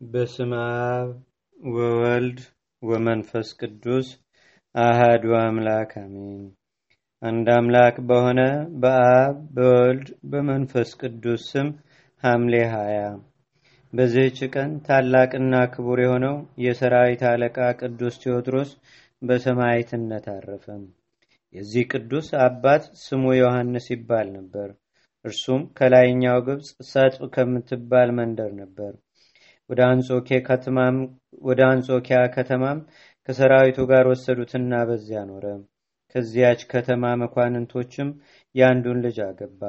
በስመ አብ ወወልድ ወመንፈስ ቅዱስ አህዱ አምላክ አሜን። አንድ አምላክ በሆነ በአብ በወልድ በመንፈስ ቅዱስ ስም ሐምሌ ሀያ በዚህች ቀን ታላቅና ክቡር የሆነው የሰራዊት አለቃ ቅዱስ ቴዎድሮስ በሰማዕትነት አረፈ። የዚህ ቅዱስ አባት ስሙ ዮሐንስ ይባል ነበር። እርሱም ከላይኛው ግብፅ ሰጥብ ከምትባል መንደር ነበር። ወደ አንጾኪያ ከተማም ከሰራዊቱ ጋር ወሰዱትና በዚያ ኖረ። ከዚያች ከተማ መኳንንቶችም የአንዱን ልጅ አገባ።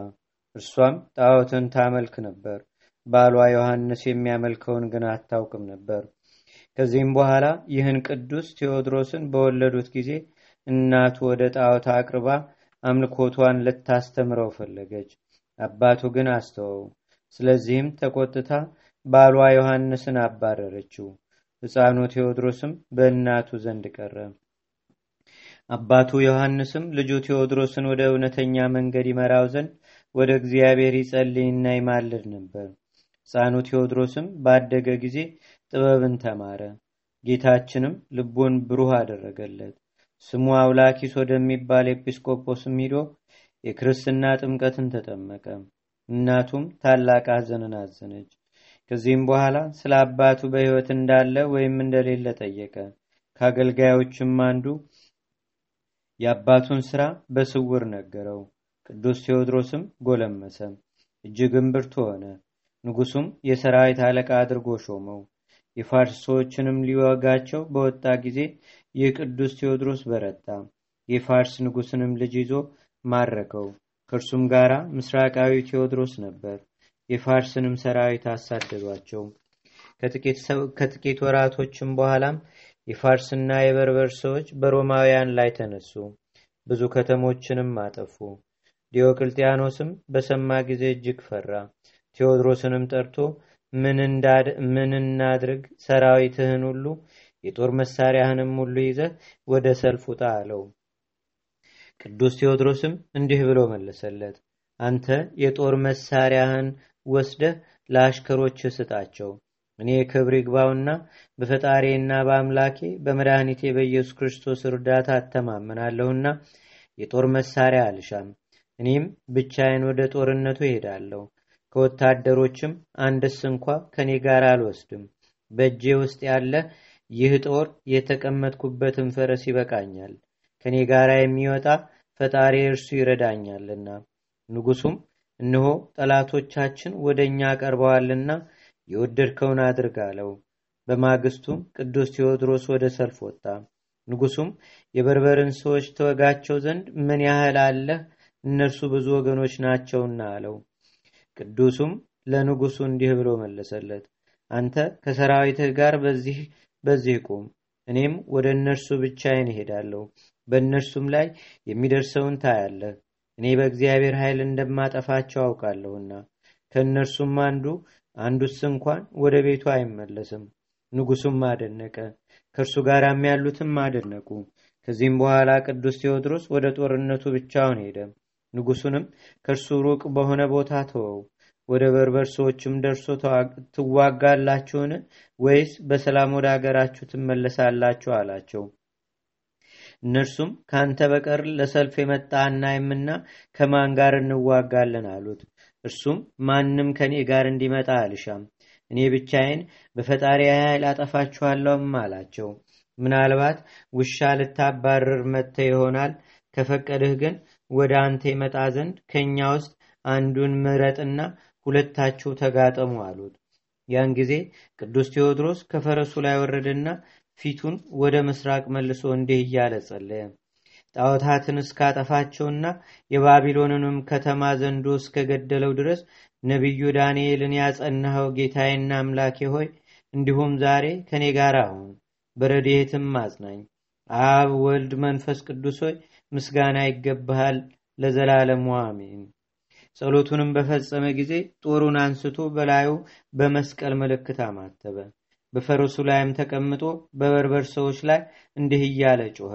እርሷም ጣዖትን ታመልክ ነበር። ባሏ ዮሐንስ የሚያመልከውን ግን አታውቅም ነበር። ከዚህም በኋላ ይህን ቅዱስ ቴዎድሮስን በወለዱት ጊዜ እናቱ ወደ ጣዖት አቅርባ አምልኮቷን ልታስተምረው ፈለገች። አባቱ ግን አስተወው። ስለዚህም ተቆጥታ ባሏ ዮሐንስን አባረረችው። ሕፃኑ ቴዎድሮስም በእናቱ ዘንድ ቀረ። አባቱ ዮሐንስም ልጁ ቴዎድሮስን ወደ እውነተኛ መንገድ ይመራው ዘንድ ወደ እግዚአብሔር ይጸልይና ይማልድ ነበር። ሕፃኑ ቴዎድሮስም ባደገ ጊዜ ጥበብን ተማረ። ጌታችንም ልቡን ብሩህ አደረገለት። ስሙ አውላኪስ ወደሚባል ኤጲስቆጶስም ሂዶ የክርስትና ጥምቀትን ተጠመቀ። እናቱም ታላቅ ሐዘንን አዘነች። ከዚህም በኋላ ስለ አባቱ በሕይወት እንዳለ ወይም እንደሌለ ጠየቀ። ከአገልጋዮችም አንዱ የአባቱን ሥራ በስውር ነገረው። ቅዱስ ቴዎድሮስም ጎለመሰ፣ እጅግም ብርቱ ሆነ። ንጉሱም የሰራዊት አለቃ አድርጎ ሾመው። የፋርስ ሊወጋቸው በወጣ ጊዜ ይህ ቅዱስ ቴዎድሮስ በረታ። የፋርስ ንጉስንም ልጅ ይዞ ማረከው። ከእርሱም ጋር ምስራቃዊ ቴዎድሮስ ነበር። የፋርስንም ሰራዊት አሳደዷቸው። ከጥቂት ወራቶችም በኋላም የፋርስና የበርበር ሰዎች በሮማውያን ላይ ተነሱ፣ ብዙ ከተሞችንም አጠፉ። ዲዮቅልጥያኖስም በሰማ ጊዜ እጅግ ፈራ። ቴዎድሮስንም ጠርቶ ምን እናድርግ? ሰራዊትህን ሁሉ የጦር መሳሪያህንም ሁሉ ይዘህ ወደ ሰልፍ ውጣ አለው። ቅዱስ ቴዎድሮስም እንዲህ ብሎ መለሰለት፣ አንተ የጦር መሳሪያህን ወስደህ ለአሽከሮች ስጣቸው። እኔ ክብር ይግባውና በፈጣሪና በአምላኬ በመድኃኒቴ በኢየሱስ ክርስቶስ እርዳታ አተማመናለሁና የጦር መሳሪያ አልሻም። እኔም ብቻዬን ወደ ጦርነቱ እሄዳለሁ። ከወታደሮችም አንድስ እንኳ ከኔ ጋር አልወስድም። በእጄ ውስጥ ያለ ይህ ጦር የተቀመጥኩበትን ፈረስ ይበቃኛል። ከኔ ጋር የሚወጣ ፈጣሪ እርሱ ይረዳኛልና። ንጉሱም እነሆ ጠላቶቻችን ወደ እኛ ቀርበዋልና የወደድከውን አድርግ አለው። በማግስቱም ቅዱስ ቴዎድሮስ ወደ ሰልፍ ወጣ። ንጉሱም የበርበርን ሰዎች ተወጋቸው ዘንድ ምን ያህል አለህ? እነርሱ ብዙ ወገኖች ናቸውና አለው። ቅዱሱም ለንጉሱ እንዲህ ብሎ መለሰለት፣ አንተ ከሰራዊትህ ጋር በዚህ በዚህ ቁም፣ እኔም ወደ እነርሱ ብቻዬን እሄዳለሁ። በእነርሱም ላይ የሚደርሰውን ታያለህ። እኔ በእግዚአብሔር ኃይል እንደማጠፋቸው አውቃለሁና። ከእነርሱም አንዱ አንዱስ እንኳን ወደ ቤቱ አይመለስም። ንጉሱም አደነቀ፣ ከእርሱ ጋርም ያሉትም አደነቁ። ከዚህም በኋላ ቅዱስ ቴዎድሮስ ወደ ጦርነቱ ብቻውን ሄደ። ንጉሱንም ከእርሱ ሩቅ በሆነ ቦታ ተወው። ወደ በርበር ሰዎችም ደርሶ ትዋጋላችሁን? ወይስ በሰላም ወደ አገራችሁ ትመለሳላችሁ? አላቸው። እነርሱም ከአንተ በቀር ለሰልፍ የመጣ አናይምና ከማን ጋር እንዋጋለን? አሉት። እርሱም ማንም ከኔ ጋር እንዲመጣ አልሻም፣ እኔ ብቻዬን በፈጣሪ ኃይል አጠፋችኋለሁም አላቸው። ምናልባት ውሻ ልታባርር መጥተ ይሆናል። ከፈቀድህ ግን ወደ አንተ ይመጣ ዘንድ ከእኛ ውስጥ አንዱን ምረጥና ሁለታችሁ ተጋጠሙ አሉት። ያን ጊዜ ቅዱስ ቴዎድሮስ ከፈረሱ ላይ ወረደና ፊቱን ወደ ምስራቅ መልሶ እንዲህ እያለ ጸለየ። ጣዖታትን እስካጠፋቸውና የባቢሎንንም ከተማ ዘንዶ እስከገደለው ድረስ ነቢዩ ዳንኤልን ያጸናኸው ጌታዬና አምላኬ ሆይ እንዲሁም ዛሬ ከኔ ጋር አሁን በረድኤትም አጽናኝ። አብ ወልድ መንፈስ ቅዱስ ሆይ ምስጋና ይገባሃል ለዘላለሙ አሜን። ጸሎቱንም በፈጸመ ጊዜ ጦሩን አንስቶ በላዩ በመስቀል ምልክት አማተበ። በፈረሱ ላይም ተቀምጦ በበርበር ሰዎች ላይ እንዲህ እያለ ጮኸ፣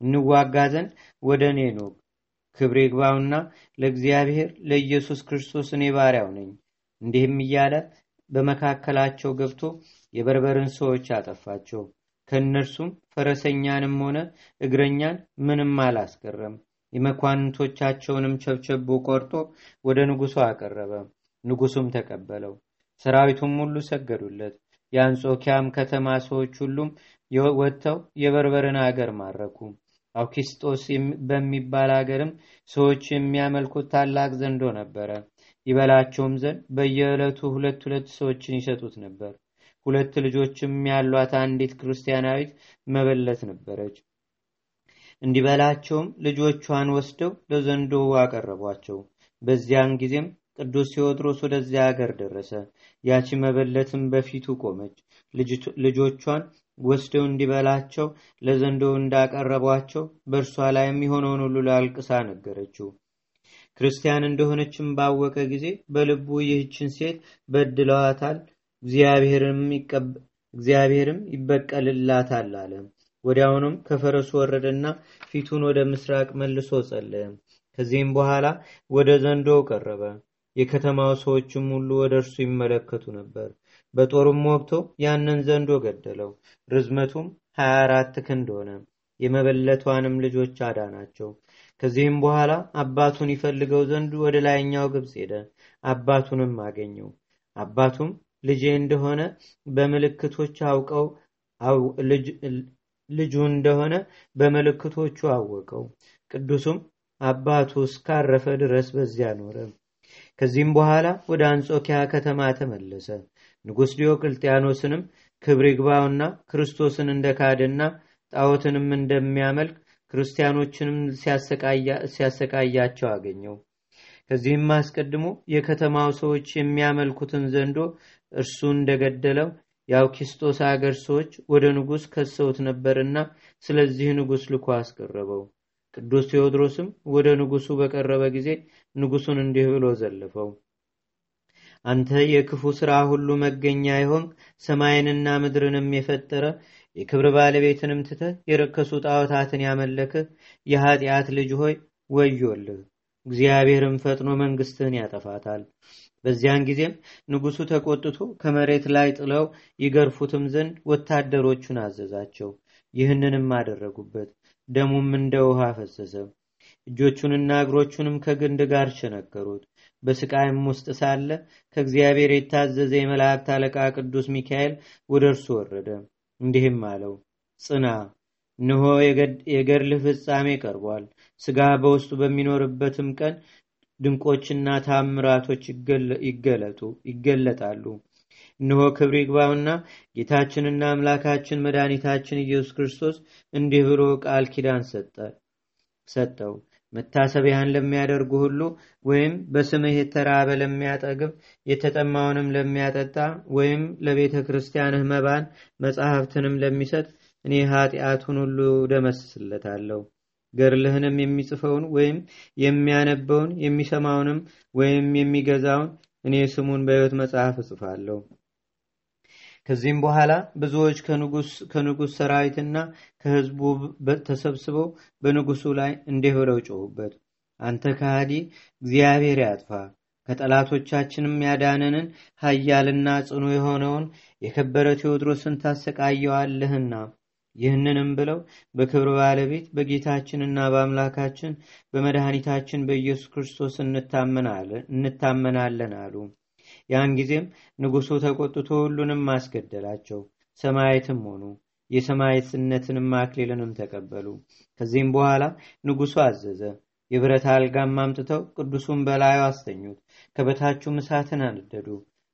እንዋጋ ዘንድ ወደ እኔ ኑ። ክብር ይግባውና ለእግዚአብሔር ለኢየሱስ ክርስቶስ እኔ ባሪያው ነኝ። እንዲህም እያለ በመካከላቸው ገብቶ የበርበርን ሰዎች አጠፋቸው። ከእነርሱም ፈረሰኛንም ሆነ እግረኛን ምንም አላስቀረም። የመኳንንቶቻቸውንም ቸብቸቦ ቆርጦ ወደ ንጉሡ አቀረበ። ንጉሡም ተቀበለው። ሰራዊቱም ሁሉ ሰገዱለት። የአንጾኪያም ከተማ ሰዎች ሁሉም ወጥተው የበርበርን አገር ማረኩ። አውኪስጦስ በሚባል አገርም ሰዎች የሚያመልኩት ታላቅ ዘንዶ ነበረ። ይበላቸውም ዘንድ በየዕለቱ ሁለት ሁለት ሰዎችን ይሰጡት ነበር። ሁለት ልጆችም ያሏት አንዲት ክርስቲያናዊት መበለት ነበረች። እንዲበላቸውም ልጆቿን ወስደው ለዘንዶው አቀረቧቸው። በዚያን ጊዜም ቅዱስ ቴዎድሮስ ወደዚያ አገር ደረሰ። ያቺ መበለትም በፊቱ ቆመች። ልጆቿን ወስደው እንዲበላቸው ለዘንዶው እንዳቀረቧቸው በእርሷ ላይ የሚሆነውን ሁሉ ላልቅሳ ነገረችው። ክርስቲያን እንደሆነችም ባወቀ ጊዜ በልቡ ይህችን ሴት በድለዋታል፣ እግዚአብሔርም ይበቀልላታል አለ። ወዲያውኑም ከፈረሱ ወረደና ፊቱን ወደ ምስራቅ መልሶ ጸለየ። ከዚህም በኋላ ወደ ዘንዶው ቀረበ። የከተማው ሰዎችም ሁሉ ወደ እርሱ ይመለከቱ ነበር። በጦሩም ወግቶ ያንን ዘንዶ ገደለው። ርዝመቱም 24 ክንድ ሆነ። የመበለቷንም ልጆች አዳናቸው። ከዚህም በኋላ አባቱን ይፈልገው ዘንድ ወደ ላይኛው ግብፅ ሄደ። አባቱንም አገኘው። አባቱም ልጄ እንደሆነ በምልክቶች አውቀው ልጁ እንደሆነ በምልክቶቹ አወቀው። ቅዱሱም አባቱ እስካረፈ ድረስ በዚያ ኖረ። ከዚህም በኋላ ወደ አንጾኪያ ከተማ ተመለሰ። ንጉሥ ዲዮቅልጥያኖስንም ክብር ይግባውና ክርስቶስን እንደካደና ጣዖትንም እንደሚያመልክ ክርስቲያኖችንም ሲያሰቃያቸው አገኘው። ከዚህም አስቀድሞ የከተማው ሰዎች የሚያመልኩትን ዘንዶ እርሱ እንደገደለው የአውኪስጦስ አገር ሰዎች ወደ ንጉሥ ከሰውት ነበርና ስለዚህ ንጉሥ ልኮ አስቀረበው። ቅዱስ ቴዎድሮስም ወደ ንጉሱ በቀረበ ጊዜ ንጉሱን እንዲህ ብሎ ዘለፈው። አንተ የክፉ ሥራ ሁሉ መገኛ ይሆንክ ሰማይንና ምድርንም የፈጠረ የክብር ባለቤትንም ትተህ የረከሱ ጣዖታትን ያመለክህ የኃጢአት ልጅ ሆይ ወዮልህ። እግዚአብሔርም ፈጥኖ መንግስትህን ያጠፋታል። በዚያን ጊዜም ንጉሱ ተቆጥቶ ከመሬት ላይ ጥለው ይገርፉትም ዘንድ ወታደሮቹን አዘዛቸው። ይህንንም አደረጉበት። ደሙም እንደ ውሃ ፈሰሰ። እጆቹንና እግሮቹንም ከግንድ ጋር ቸነከሩት። በስቃይም ውስጥ ሳለ ከእግዚአብሔር የታዘዘ የመላእክት አለቃ ቅዱስ ሚካኤል ወደ እርሱ ወረደ። እንዲህም አለው፣ ጽና፣ እንሆ የገድልህ ፍጻሜ ቀርቧል። ስጋ በውስጡ በሚኖርበትም ቀን ድንቆችና ታምራቶች ይገለጣሉ። እነሆ ክብር ይግባውና ጌታችንና አምላካችን መድኃኒታችን ኢየሱስ ክርስቶስ እንዲህ ብሎ ቃል ኪዳን ሰጠው። መታሰቢያን ለሚያደርጉ ሁሉ ወይም በስምህ የተራበ ለሚያጠግብ የተጠማውንም ለሚያጠጣ ወይም ለቤተ ክርስቲያንህ መባን መጽሐፍትንም ለሚሰጥ እኔ ኃጢአቱን ሁሉ ደመስስለታለሁ። ገርልህንም የሚጽፈውን ወይም የሚያነበውን የሚሰማውንም ወይም የሚገዛውን እኔ ስሙን በሕይወት መጽሐፍ እጽፋለሁ። ከዚህም በኋላ ብዙዎች ከንጉሥ ሰራዊትና ከሕዝቡ ተሰብስበው በንጉሱ ላይ እንዲህ ብለው ጮሁበት። አንተ ከሃዲ እግዚአብሔር ያጥፋ፣ ከጠላቶቻችንም ያዳነንን ኃያልና ጽኑ የሆነውን የከበረ ቴዎድሮስን ታሰቃየዋለህና ይህንንም ብለው በክብር ባለቤት በጌታችንና በአምላካችን በመድኃኒታችን በኢየሱስ ክርስቶስ እንታመናለን አሉ። ያን ጊዜም ንጉሱ ተቆጥቶ ሁሉንም አስገደላቸው። ሰማየትም ሆኑ። የሰማዕትነትንም አክሊልንም ተቀበሉ። ከዚህም በኋላ ንጉሱ አዘዘ። የብረት አልጋም አምጥተው ቅዱሱን በላዩ አስተኙት። ከበታቹም እሳትን አነደዱ።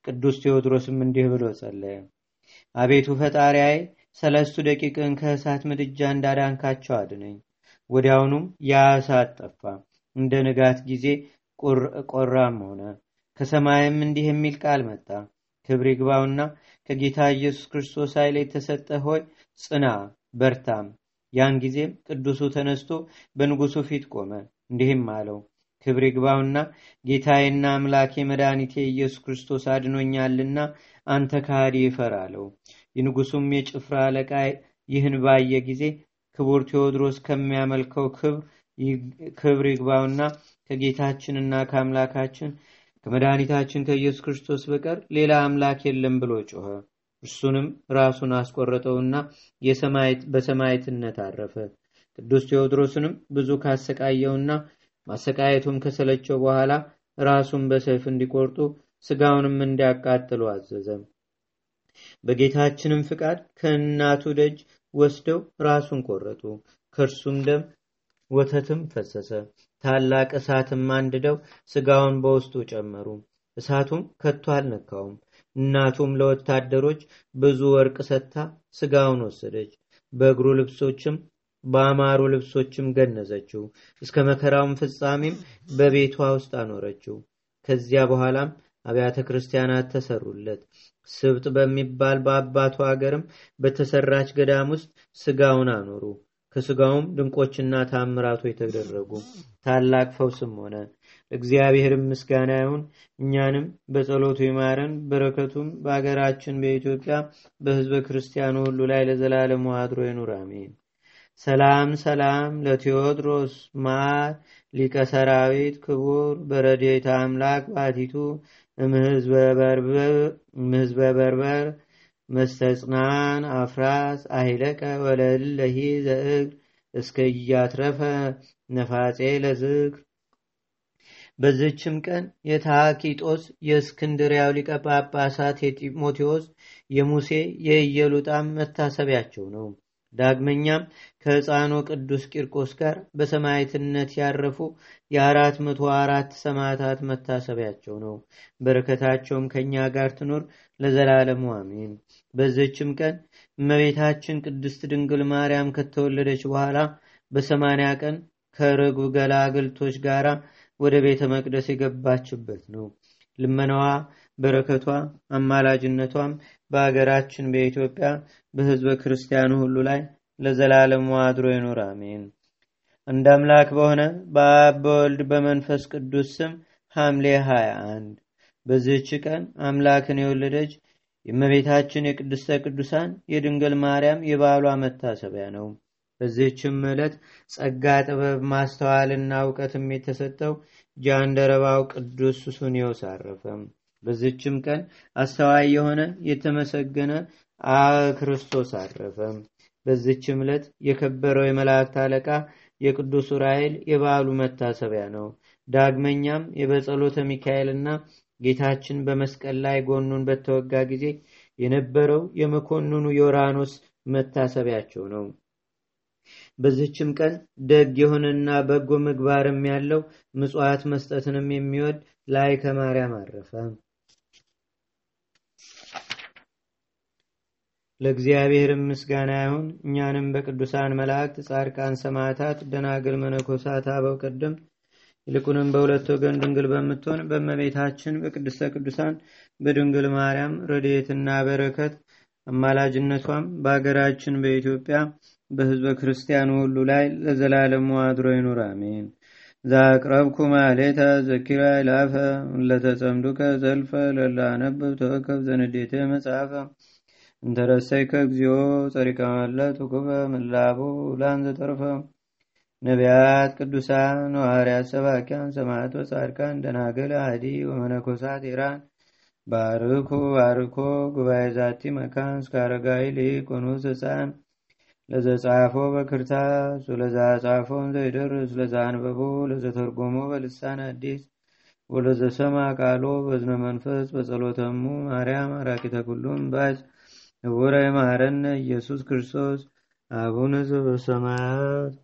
ቅዱስ ቴዎድሮስም እንዲህ ብሎ ጸለየ። አቤቱ ፈጣሪያዬ ሰለስቱ ደቂቅን ከእሳት ምድጃ እንዳዳንካቸው አድነኝ። ወዲያውኑም ያ እሳት ጠፋ፣ እንደ ንጋት ጊዜ ቆራም ሆነ። ከሰማይም እንዲህ የሚል ቃል መጣ። ክብር ይግባውና ከጌታ ኢየሱስ ክርስቶስ ኃይል የተሰጠ ሆይ ጽና፣ በርታም። ያን ጊዜም ቅዱሱ ተነስቶ በንጉሱ ፊት ቆመ፣ እንዲህም አለው ክብር ይግባውና ጌታዬና አምላኬ መድኃኒቴ ኢየሱስ ክርስቶስ አድኖኛልና አንተ ከሃዲ ይፈር አለው። የንጉሱም የጭፍራ አለቃ ይህን ባየ ጊዜ ክቡር ቴዎድሮስ ከሚያመልከው ክብር ይግባውና ከጌታችንና ከአምላካችን ከመድኃኒታችን ከኢየሱስ ክርስቶስ በቀር ሌላ አምላክ የለም ብሎ ጮኸ። እርሱንም ራሱን አስቆረጠውና በሰማዕትነት አረፈ። ቅዱስ ቴዎድሮስንም ብዙ ካሰቃየውና ማሰቃየቱም ከሰለቸው በኋላ ራሱን በሰይፍ እንዲቆርጡ ስጋውንም እንዲያቃጥሉ አዘዘ። በጌታችንም ፍቃድ ከእናቱ ደጅ ወስደው ራሱን ቆረጡ። ከእርሱም ደም ወተትም ፈሰሰ። ታላቅ እሳትም አንድደው ስጋውን በውስጡ ጨመሩ። እሳቱም ከቶ አልነካውም። እናቱም ለወታደሮች ብዙ ወርቅ ሰጥታ ስጋውን ወሰደች። በእግሩ ልብሶችም በአማሩ ልብሶችም ገነዘችው። እስከ መከራውም ፍጻሜም በቤቷ ውስጥ አኖረችው። ከዚያ በኋላም አብያተ ክርስቲያናት ተሰሩለት። ስብጥ በሚባል በአባቱ ሀገርም በተሰራች ገዳም ውስጥ ስጋውን አኖሩ። ከስጋውም ድንቆችና ታምራቶች ተደረጉ። ታላቅ ፈውስም ሆነ። እግዚአብሔርም ምስጋና ይሁን። እኛንም በጸሎቱ ይማረን። በረከቱም በአገራችን በኢትዮጵያ በሕዝበ ክርስቲያኑ ሁሉ ላይ ለዘላለሙ አድሮ ይኑር፣ አሜን። ሰላም ሰላም ለቴዎድሮስ ማር ሊቀ ሰራዊት ክቡር በረድኤተ አምላክ ባቲቱ እምህዝበ በርበር መስተጽናን አፍራስ አይለቀ ወለለሂ ዘእግር እስከ እያትረፈ ነፋጼ ለዝክር። በዝችም ቀን የታኪጦስ የእስክንድሪያው ሊቀ ጳጳሳት የጢሞቴዎስ የሙሴ የኢየሉጣም መታሰቢያቸው ነው። ዳግመኛም ከሕፃኑ ቅዱስ ቂርቆስ ጋር በሰማዕትነት ያረፉ የአራት መቶ አራት ሰማዕታት መታሰቢያቸው ነው። በረከታቸውም ከእኛ ጋር ትኖር ለዘላለሙ አሜን። በዘችም ቀን እመቤታችን ቅድስት ድንግል ማርያም ከተወለደች በኋላ በሰማንያ ቀን ከርግብ ገላግልቶች ጋር ወደ ቤተ መቅደስ የገባችበት ነው። ልመናዋ በረከቷ አማላጅነቷም በአገራችን በኢትዮጵያ በሕዝበ ክርስቲያኑ ሁሉ ላይ ለዘላለሙ አድሮ ይኑር፣ አሜን። እንደ አምላክ በሆነ በአብ በወልድ በመንፈስ ቅዱስ ስም ሐምሌ 21 በዚህች ቀን አምላክን የወለደች የእመቤታችን የቅድስተ ቅዱሳን የድንግል ማርያም የበዓሏ መታሰቢያ ነው። በዚህችም ዕለት ጸጋ፣ ጥበብ፣ ማስተዋልና እውቀትም የተሰጠው ጃንደረባው ቅዱስ ሱስንዮስ አረፈ። በዚህችም ቀን አስተዋይ የሆነ የተመሰገነ ክርስቶስ አረፈ። በዚህችም ዕለት የከበረው የመላእክት አለቃ የቅዱስ ዑራኤል የበዓሉ መታሰቢያ ነው። ዳግመኛም የበጸሎተ ሚካኤልና ጌታችን በመስቀል ላይ ጎኑን በተወጋ ጊዜ የነበረው የመኮንኑ ዮራኖስ መታሰቢያቸው ነው። በዚህችም ቀን ደግ የሆነና በጎ ምግባርም ያለው ምጽዋት መስጠትንም የሚወድ ላይ ከማርያም አረፈ። ለእግዚአብሔር ምስጋና ይሁን። እኛንም በቅዱሳን መላእክት፣ ጻድቃን፣ ሰማዕታት፣ ደናግል፣ መነኮሳት፣ አበው ቀደም ይልቁንም በሁለት ወገን ድንግል በምትሆን በእመቤታችን በቅድስተ ቅዱሳን በድንግል ማርያም ረድኤትና በረከት አማላጅነቷም በአገራችን በኢትዮጵያ በሕዝበ ክርስቲያኑ ሁሉ ላይ ለዘላለሙ አድሮ ይኑር፣ አሜን። ዛቅረብኩ ማሌተ ዘኪራ ይላፈ ለተጸምዱከ ዘልፈ ለላነብብ ተወከብ ዘንዴተ መጽሐፈ እንተረሰይከ እግዚኦ ጸሪቀ መለት ምላቡ ላን ዘተርፈ ነቢያት፣ ቅዱሳን፣ ሐዋርያት፣ ሰባኪያን፣ ሰማዕት፣ ወጻድቃን፣ ደናግል፣ አዲ ወመነኮሳት ኢራን ባርኩ ባርኮ ጉባኤ ዛቲ መካን እስከ አረጋዊ ሊቅ ወኑስ ሕፃን ለዘጻፎ በክርታስ ወለዛ ጻፎን ዘይደርስ ለዛ አንበቦ ለዘተርጎሞ በልሳን አዲስ ወለዘሰማ ቃሎ በዝነ መንፈስ በጸሎተሙ ማርያም አራቂተ ኩሉም ባዝ ህቡረ ይማረነ ኢየሱስ ክርስቶስ አቡነ ዘበሰማያት